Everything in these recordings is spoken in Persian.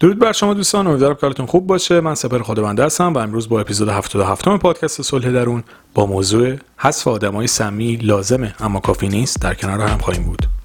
درود بر شما دوستان امیدوارم کارتون خوب باشه. من سپر خدابنده هستم و امروز با اپیزود 77 پادکست صلح درون با موضوع حذف آدمای سمی لازمه اما کافی نیست. در کنار هم خواهیم بود.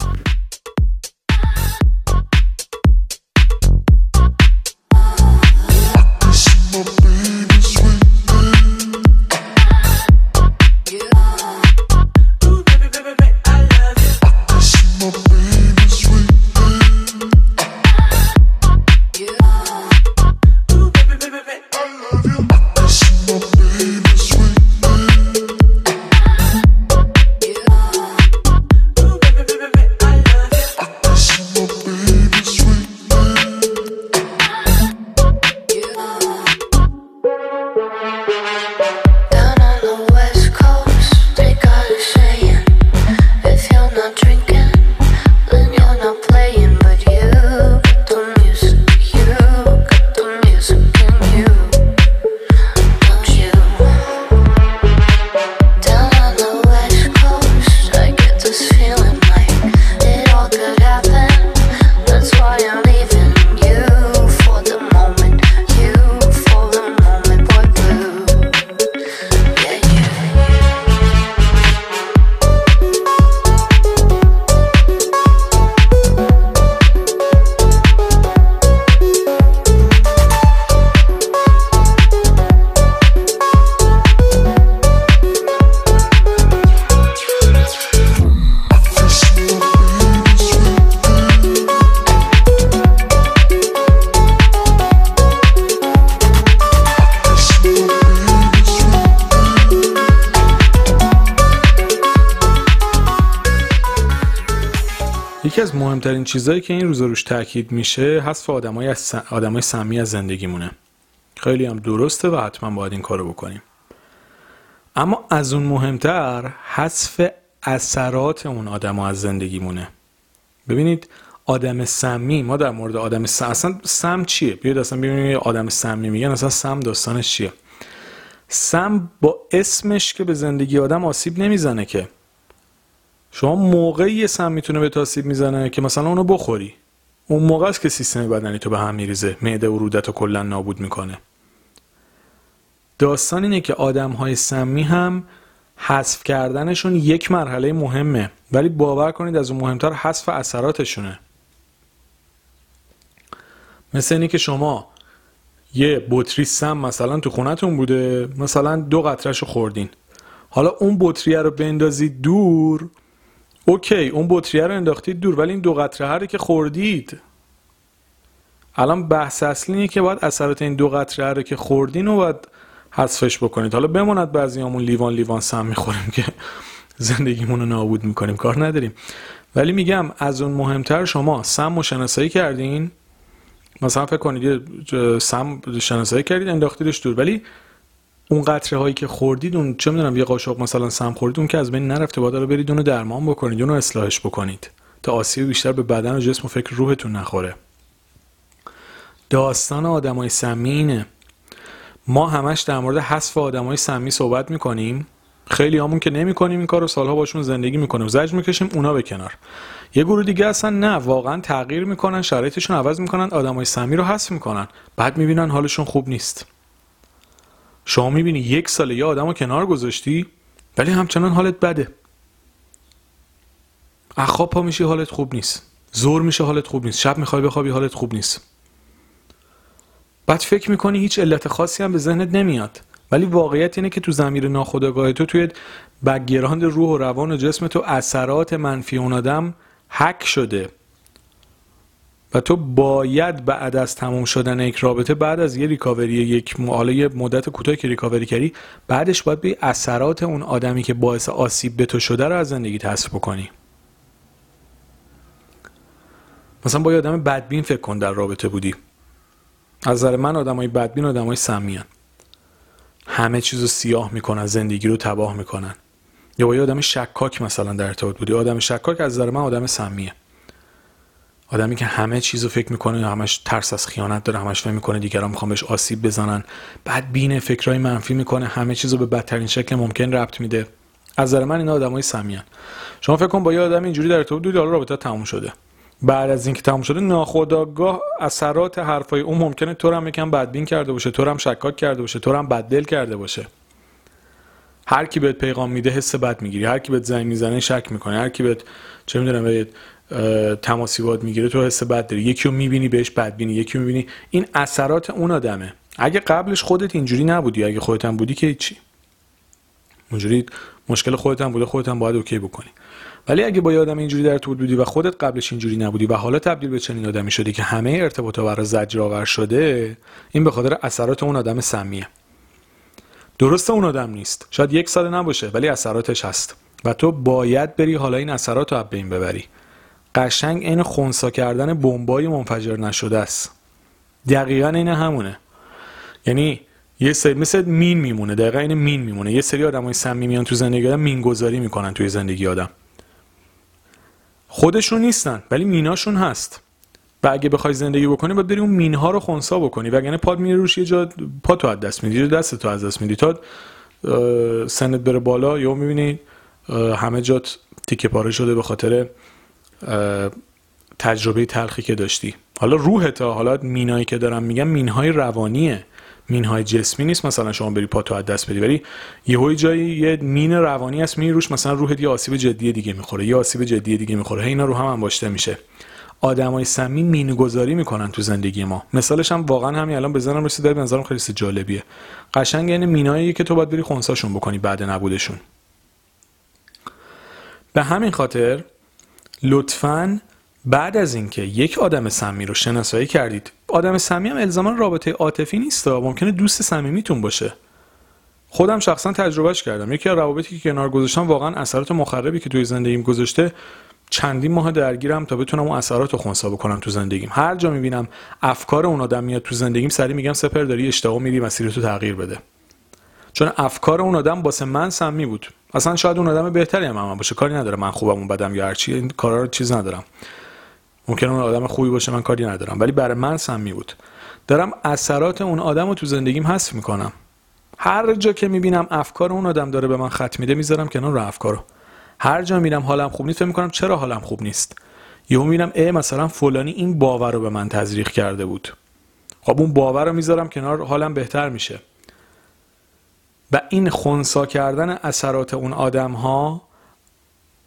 مهمترین چیزهایی که این روزا روش تاکید میشه حذف آدمای از آدمای سمی از زندگیمونه. خیلی هم درسته و حتما باید این کارو بکنیم. اما از اون مهمتر حذف اثرات اون آدم از زندگیمونه. ببینید آدم سمی ما در مورد آدم سم اصلا سم چیه؟ بیاید اصلا ببینید آدم سمی میگن اصلا سم داستانش چیه؟ سم با اسمش که به زندگی آدم آسیب نمی‌زنه که. شما موقعی یه سم می‌تونه به آسیب می‌زنه که مثلا اونو بخوری. اون موقع است که سیستم بدنی تو به هم میریزه. معده و رودت رو کلا نابود می‌کنه. داستان اینه که آدم های سمی هم حذف کردنشون یک مرحله مهمه. ولی باور کنید از اون مهمتر حذف اثراتشونه. مثل اینی که شما یه بطری سم مثلا تو خونتون بوده مثلا دو قطرش رو خوردین. حالا اون بطریه رو بندازید دور اوکی اون بطریه رو انداختید دور ولی این دو قطره هره که خوردید. الان بحث اصلی اینه که باید اثرات این دو قطره هره که خوردین رو باید حذفش بکنید. حالا بماند بعضیامون لیوان لیوان سم می‌خوریم که زندگیمون رو نابود می‌کنیم کار نداریم. ولی میگم از اون مهمتر شما سم و شناسایی کردین. مثلا فکر کنید سم شناسایی کردید انداختیدش دور. ولی اون قطره هایی که خوردید اون چه می‌دونم یه قاشق مثلا سم خوردید اون که از بین نرفته باید رو برید اونو درمان بکنید اونو اصلاحش بکنید تا آسیب بیشتر به بدن و جسم و فکر روحتون نخوره. داستان آدمای سمی اینه. ما همش در مورد حذف آدمای سمی صحبت می‌کنیم. خیلی همون که نمی‌کنیم این کارو سالها باشون زندگی می‌کنیم. زجر می‌کشیم اونا به کنار. یه گروه دیگه هستن نه واقعا تغییر می‌کنن شرایطشون عوض می‌کنن آدمای سمی رو حذف می‌کنن. بعد می‌بینن حالشون خوب نیست. شما می‌بینی یک سال یه آدم رو کنار گذاشتی ولی همچنان حالت بده. اخواب پا میشی حالت خوب نیست. زور میشه حالت خوب نیست. شب می‌خوای بخوابی حالت خوب نیست. بعد فکر می‌کنی هیچ علت خاصی هم به ذهنت نمیاد. ولی واقعیت اینه که تو زمیر ناخودآگاه تو توی بگیراند روح و روان و جسم تو اثرات منفی اون آدم حک شده. و تو باید بعد از تموم شدن یک رابطه بعد از یه ریکاوری یک حالا مدت کوتاهی که ریکاوری کردی بعدش باید به اثرات اون آدمی که باعث آسیب به تو شده رو از زندگی حذف بکنی. مثلا با یه آدم بدبین فکر کن در رابطه بودی. از نظر من آدمای بدبین آدمای سمیان همه چیزو سیاه می‌کنن زندگی رو تباه می‌کنن. یا با یه آدم شکاک مثلا در ارتباط بودی. آدم شکاک از نظر من آدم سمیه. آدمی که همه چیزو فکر می‌کنه همش ترس از خیانت داره همش فکر می‌کنه دیگران می‌خوان بهش آسیب بزنن. بعد بین فکرای منفی می‌کنه همه چیزو به بدترین شکل ممکن ربط میده. از نظر من اینا آدمای سمیان شما فکر کن با یه آدم اینجوری در ارتباط بودی حالا رابطه تموم شده. بعد از اینکه تموم شده ناخودآگاه اثرات حرفای اون ممکنه تو هم یکم بدبین کرده باشه تو هم شکاک کرده باشه تو هم بددل کرده باشه. هر کی بهت پیغام میده حس بد می‌گیری. هر کی بهت زنگ می‌زنه شک می‌کنه هر کی بهت چه می‌دونم بهت تماسی باد می‌گیره تو حس بد داری. یکی رو می‌بینی بهش بدبینی یکی رو می‌بینی. این اثرات اون آدمه. اگه قبلش خودت اینجوری نبودی اگه خودت هم بودی که چی؟ اونجوری مشکل خودت هم بوده خودت هم باید اوکی بکنی. ولی اگه با آدم اینجوری در تو بودی و خودت قبلش اینجوری نبودی و حالا تبدیل به چنین آدمی شدی که همه ارتباطا برای زجر شده این به خاطر اثرات اون آدم سمیه. درسته اون آدم نیست. شاید یک ساله نباشه ولی اثراتش هست. و تو باید بری حالا این اثرات رو بین ببری. قشنگ این خونسا کردن بمبای منفجر نشده است. دقیقا این همونه. یعنی یه سری مثل مین میمونه دقیقا این مین میمونه. یه سری آدمای سمی میان تو زندگی آدم مین گذاری می‌کنن توی زندگی آدم. خودشون نیستن ولی میناشون هست. و اگه بخوای زندگی بکنی باید بری اون مینها رو خونسا بکنی. وگرنه پاد میره روش یه جا پا تو از دست میدی دست تو از دست میدی. تا سنت بره بالا یا می‌بینی همه جات تیکه پاره شده به خاطر تجربه تلخی که داشتی. حالا روح تا حالا مینایی که دارم میگم مینهای روانیه. مینهای جسمی نیست مثلا شما بری پاتو از دست بدی ولی یه جایی یه مین روانی هست می روش مثلا روحت یه آسیب جدی دیگه می‌خوره یه آسیب جدی دیگه می‌خوره. اینا رو هم انباشته میشه. آدمای سمی مین گذاری می‌کنن تو زندگی ما. مثالش هم واقعا همین الان بزنم رسید به نظرم خیلی جالبیه. قشنگ یعنی مینایی که تو باید بری خونساشون بکنی بعد نبودشون. به همین خاطر لطفاً بعد از اینکه یک آدم سمی رو شناسایی کردید آدم سمی هم الزاما رابطه عاطفی نیست ممکنه دوست صمیمیتون باشه. خودم شخصا تجربهش کردم. یکی از روابطی که کنار گذاشتم واقعا اثرات مخربی که توی زندگیم گذاشته چندین ماه درگیرم تا بتونم اون اثرات رو خونسا بکنم تو زندگیم. هر جا می‌بینم افکار اون آدم میاد تو زندگیم سری میگم سپر داری اشتباه میری مسیرتو تغییر بده. چون افکار اون آدم واسه من سمی بود. اصلا شاید اون آدم بهتری هم, هم باشه کاری نداره من خوبم اون بدم یا هرچی این کارا رو چیز ندارم. ممکنه اون آدم خوبی باشه من کاری ندارم. ولی برای من سمی بود. دارم اثرات اون آدم رو تو زندگیم حذف می‌کنم. هر جا که می‌بینم افکار اون آدم داره به من خط میده می‌ذارم کنار رو. افکارو هر جا میرم حالم خوب نیست فکر می‌کنم چرا حالم خوب نیست؟ یهو می‌بینم ای مثلا فلانی این باور رو به من تزریق کرده بود. خب اون باور رو می‌ذارم کنار حالم بهتر میشه. و این خونسا کردن اثرات اون آدم ها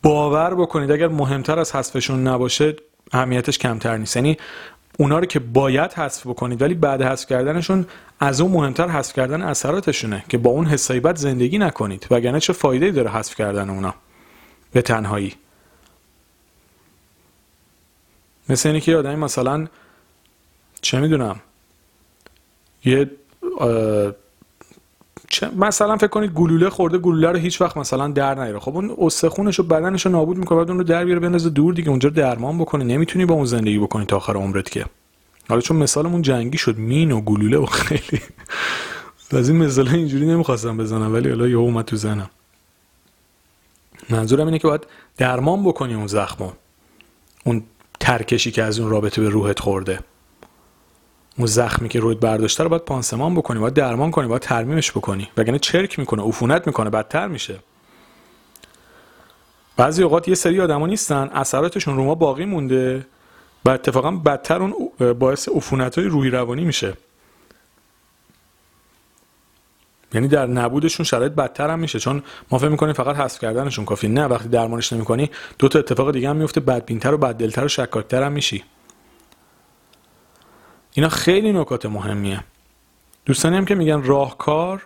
باور بکنید اگر مهمتر از حذفشون نباشه اهمیتش کمتر نیست. یعنی اونا رو که باید حذف بکنید ولی بعد حذف کردنشون از اون مهمتر حذف کردن اثراتشونه که با اون حسایی بد زندگی نکنید. وگرنه چه فایده داره حذف کردن اونا به تنهایی؟ مثل اینه که آدمی مثلا چه می‌دونم یه مثلا فکر کنید گلوله خورده گلوله رو هیچ وقت مثلا در نیاره. خب اون استخونش و بدنش رو نابود می‌کنه بعد اون رو در بیاره بندازه دور دیگه اونجا درمان بکنه. نمی‌تونی با اون زندگی بکنی تا آخر عمرت که. حالا چون مثالمون جنگی شد مین و گلوله و خیلی. از این مثال اینجوری نمی‌خواستم بزنم ولی حالا یه اومد تو زنم منظورم اینه که باید درمان بکنی اون زخمو. اون ترکشی که از اون رابطه به روحت خورده. اون زخمی که روید برداشته رو باید پانسمان بکنی باید درمان کنی باید ترمیمش بکنی. وگرنه چرک می‌کنه عفونت می‌کنه بدتر میشه. بعضی اوقات یه سری آدما نیستن اثراتشون رو ما باقی مونده و اتفاقا بدتر اون باعث عفونت های روحی روانی میشه. یعنی در نبودشون شرایط بدتر هم میشه چون ما فکر می‌کنیم فقط حذف کردنشون کافی نه وقتی درمانش نمی‌کنی دو تا اتفاق دیگه هم میفته بدبینتر و بددلتر و شکاکتر هم میشی. اینا خیلی نکات مهمیه. دوستانی هم که میگن راهکار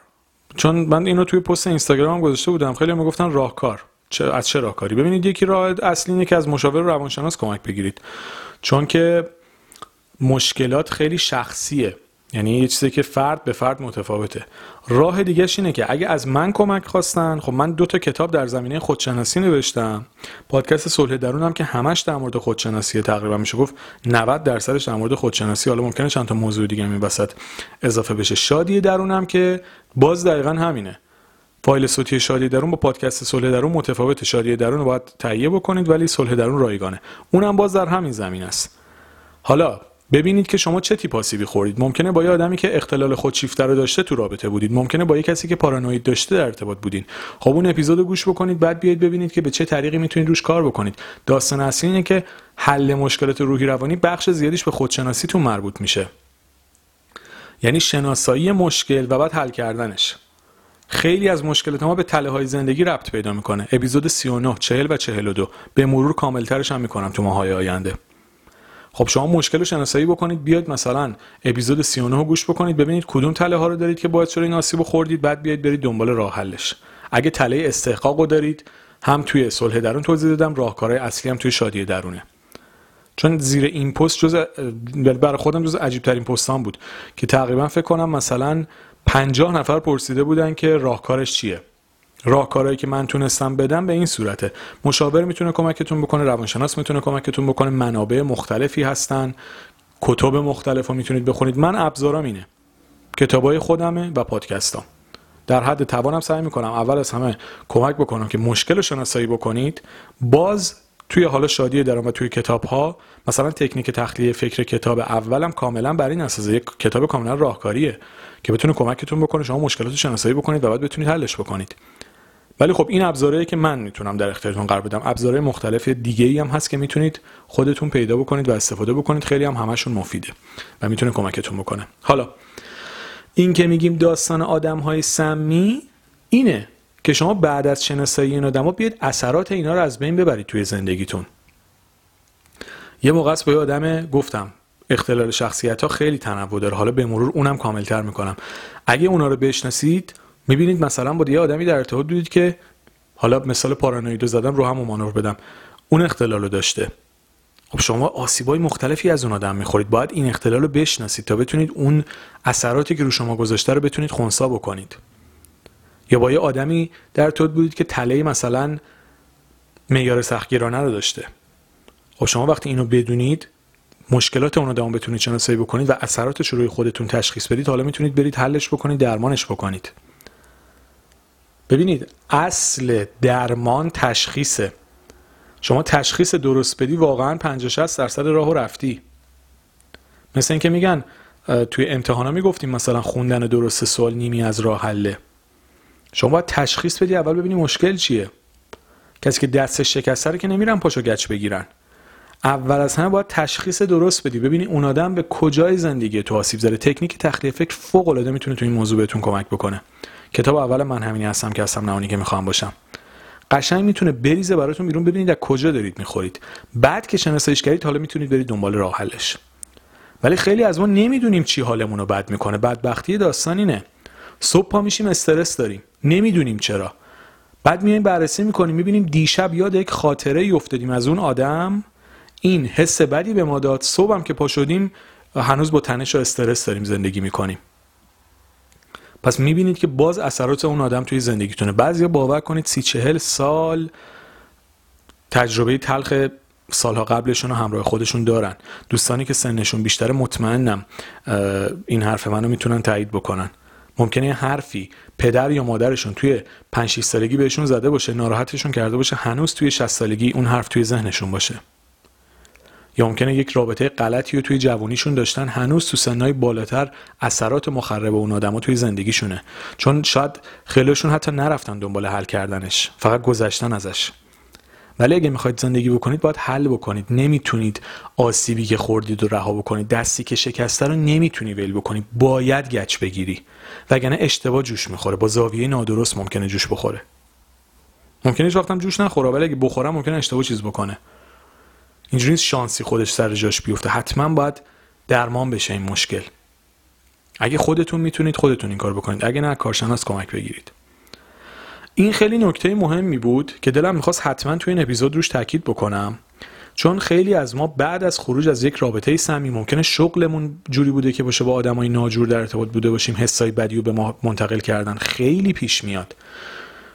چون من اینو توی پست اینستاگرام گذاشته بودم خیلی هم می‌گفتن راهکار. چه از چه راهکاری؟ ببینید یکی راه اصلی اینه که از مشاور روانشناس کمک بگیرید. چون که مشکلات خیلی شخصیه. یعنی یه چیزی که فرد به فرد متفاوته. راه دیگه اینه که اگه از من کمک خواستن خب من دو تا کتاب در زمینه خودشناسی نوشتم. پادکست صلح درونم که همش در مورد خودشناسی تقریبا میشه گفت 90 درصدش در مورد خودشناسی. حالا ممکنه چند تا موضوع دیگه می وسط اضافه بشه. شادی درونم که باز دقیقا همینه. فایل صوتی شادی درون با پادکست صلح درون متفاوته. شادی درون رو باید تهیه بکنید ولی صلح درون رایگانه. اونم باز در همین زمین است. حالا ببینید که شما چه تیپ آسیبی خورید ممکنه با یه آدمی که اختلال خودشیفته رو داشته تو رابطه بودید. ممکنه با یه کسی که پارانوید داشته در ارتباط بودین. خب اون اپیزودو گوش بکنید بعد بیاید ببینید که به چه طریقی می‌تونید روش کار بکنید. داستان اصلی اینه که حل مشکلات روحی روانی بخش زیادیش به خودشناسیتون مربوط میشه. یعنی شناسایی مشکل و بعد حل کردنش. خیلی از مشکلات ما به تله های زندگی ربط پیدا می‌کنه. اپیزود 39 40 و 42 به مرور کاملترش هم می‌کنم تو ماهای آینده. خب شما مشکل رو شناسایی بکنید بیاید مثلا اپیزود 39 رو گوش بکنید ببینید کدوم تله ها رو دارید که باعث شده این آسیب خوردید بعد بیاید برید دنبال راه حلش. اگه تله استحقاق رو دارید هم توی صلح درون توضیح دادم راهکارهای اصلی هم توی شادی درونه. چون زیر این پست جز برای خودم جز عجیب ترین پستان بود که تقریبا فکر کنم مثلا 50 نفر پرسیده بودن که راهکارش چیه. راهکارهایی که من تونستم بدم به این صورته. مشاور می‌تونه کمکتون بکنه روانشناس می‌تونه کمکتون بکنه منابع مختلفی هستن کتب مختلف رو می‌تونید بخونید. من ابزارم اینه. کتابای خودمه و پادکستام. در حد توانم سعی می‌کنم اول از همه کمک بکنم که مشکل رو شناسایی بکنید. باز توی حالا شادی درم و توی کتاب ها مثلا تکنیک تخلیه فکر کتاب اولم کاملا بر این اساسه یک کتاب کاملا راهکاریه که بتونه کمکتون بکنه شما مشکلات رو شناسایی بکنید و بعد بتونید حلش بکنید. ولی خب این ابزارهایی که من می‌تونم در اختیارتون قرار بدم ابزارهای مختلف دیگه ای هم هست که می‌تونید خودتون پیدا بکنید و استفاده بکنید. خیلی هم همشون مفیده و می‌تونه کمکتون بکنه. حالا این که میگیم داستان آدم های سمی اینه که شما بعد از شناسایی این آدما بیاید اثرات اینا رو از بین ببرید توی زندگیتون. یه موقع با یه آدم گفتم اختلال شخصیت ها خیلی تنوع داره. حالا به مرور اونم کاملتر می‌کنم. اگه اونا رو بشناسید می‌بینید مثلا با یه آدمی در ارتباط بودید که حالا مثال پارانوید رو زدم رو هم مانور بدم. اون اختلال رو داشته. خب شما آسیبای مختلفی از اون آدم می‌خورید. باید این اختلال رو بشناسید تا بتونید اون اثراتی که رو شما گذاشته رو بتونید خونسا بکنید. یا با یه آدمی در ارتباط بودید که تله مثلا معیار سختگیرانه رو داشته. خب شما وقتی اینو بدونید مشکلات اون آدم بتونید شناسایی بکنید و اثراتش رو روی خودتون تشخیص بدید حالا می‌تونید برید حلش بکنید درمانش بکنید. ببینید اصل درمان تشخیصه. شما تشخیص درست بدی واقعا 50 60 درصد راهو رفتی. مثل اینکه میگن توی امتحانا می‌گفتیم مثلا خوندن درست سوال نیمی از راه حله. شما باید تشخیص بدی اول ببینی مشکل چیه. کسی که دستش شکسته رو که نمیرن پاشو گچ بگیرن. اول از همه باید تشخیص درست بدی. ببینی اون آدم به کجای زندگی تو آسیب زده. تکنیک تخلیه فکر فوق العاده می‌تونه تو این موضوع بهتون کمک بکنه. کتاب اول من همینی هستم که هستم نهانی که می‌خوام باشم. قشنگ می‌تونه بریزه براتون بیرون. ببینید از کجا دارید می‌خورید. بعد که شناساییش کردید حالا می‌تونید برید دنبال راه حلش. ولی خیلی از ما نمی‌دونیم چی حالمون رو بد می‌کنه. بدبختی داستان اینه. صبح پا میشیم استرس داریم. نمی‌دونیم چرا. بعد میایم بررسی می‌کنیم می‌بینیم دیشب یاد یک خاطره ای افتادیم. از اون آدم این حس بدی به ما داد. صبحم که پا شدیم هنوز با تنش و استرس داریم زندگی می‌کنیم. پس می‌بینید که باز اثرات اون آدم توی زندگیتونه. بعضیا باور کنید سی چهل سال تجربه تلخ سالها قبلشون رو همراه خودشون دارن. دوستانی که سنشون بیشتره مطمئنم این حرف منو می‌تونن تایید بکنن. ممکنه حرفی پدر یا مادرشون توی 5 6 سالگی بهشون زده باشه ناراحتشون کرده باشه هنوز توی 60 سالگی اون حرف توی ذهنشون باشه. یا ممکنه یک رابطه غلطی رو توی جوانیشون داشتن هنوز تو سنهای بالاتر اثرات مخرب اون آدما توی زندگیشونه. چون شاید خیلیشون حتی نرفتن دنبال حل کردنش فقط گذشتن ازش. ولی اگه می‌خواید زندگی بکنید باید حل بکنید. نمی‌تونید آسیبی که خوردید رو رها بکنید. دستی که شکسته رو نمی‌تونی ول بکنی. باید گچ بگیری. وگرنه اشتباه جوش می‌خوره. با زاویه نادرست ممکنه جوش بخوره. ممکنه هیچ وقتم جوش نخوره. ولی اگه بخورم ممکنه اشتباه چیز بکنه. اینجوری شانسی خودش سر جاش بیفته. حتما باید درمان بشه این مشکل. اگه خودتون می‌تونید خودتون این کار بکنید. اگه نه کارشناس کمک بگیرید. این خیلی نکته مهمی بود که دلم می‌خواست حتما توی این اپیزود روش تاکید بکنم. چون خیلی از ما بعد از خروج از یک رابطه سمی ممکنه شغلمون جوری بوده که باشه با آدمای ناجور در ارتباط بوده باشیم حسای بدی رو به ما منتقل کردن. خیلی پیش میاد.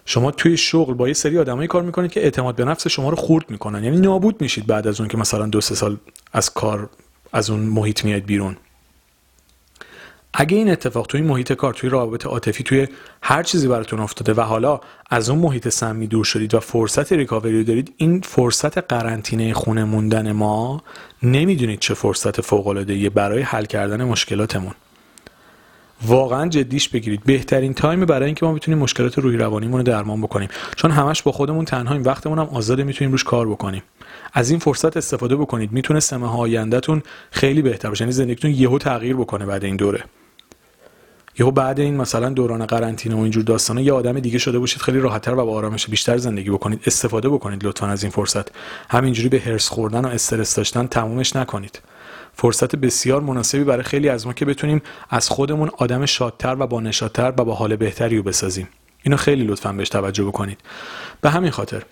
شما توی شغل با یه سری آدمایی کار می‌کنید که اعتماد به نفس شما رو خورد می‌کنن. یعنی نابود میشید بعد از اون که مثلا دو سه سال از کار از اون محیط میاد بیرون. اگه این اتفاق توی محیط کار توی رابطه عاطفی توی هر چیزی براتون افتاده و حالا از اون محیط سمی دور شدید و فرصت ریکاوری دارید این فرصت قرنطینه خونه موندن ما نمی‌دونید چه فرصت فوق العاده برای حل کردن مشکلاتمون. واقعا جدیش بگیرید. بهترین تایم برای اینکه ما بتونیم مشکلات روحی روانیمون رو درمان بکنیم. چون همش با خودمون تنهاییم وقتمون هم آزاده می‌تونیم روش کار بکنیم. از این فرصت استفاده بکنید. می‌تونه سمه ها آیندهتون خیلی بهتر باشه. یعنی زندگیتون یهو تغییر بکنه بعد این دوره. یهو بعد این مثلا دوران قرنطینه و اینجور داستانا یه آدم دیگه شده باشید خیلی راحتتر و با آرامش بیشتر زندگی بکنید. استفاده بکنید لطفا از این فرصت. همینجوری به هرس خوردن و استرس داشتن تمومش نکنید. فرصت بسیار مناسبی برای خیلی از ما که بتونیم از خودمون آدم شادتر و با و با حال بهتری رو بسازیم. اینو خیلی لطفا بهش توجه بکنید. به همین خاطر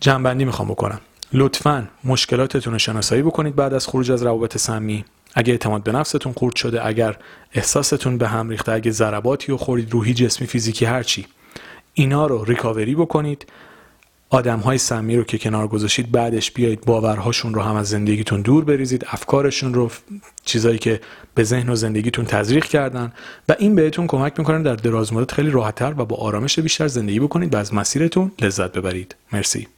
جنبندی می‌خوام بکنم. لطفا مشکلاتتون رو شناسایی بکنید بعد از خروج از روابط سمی. اگه اعتماد به نفستون خورد شده اگر احساستون به هم ریخته اگه ضرباتی رو خورید روحی جسمی فیزیکی هرچی. اینا رو ریکاوری بکنید. آدم های سمی رو که کنار گذاشتید بعدش بیایید باورهاشون رو هم از زندگیتون دور بریزید افکارشون رو چیزایی که به ذهن و زندگیتون تزریق کردن و این بهتون کمک می‌کنه در دراز مدت خیلی راحتتر و با آرامش بیشتر زندگی بکنید و از مسیرتون لذت ببرید. مرسی.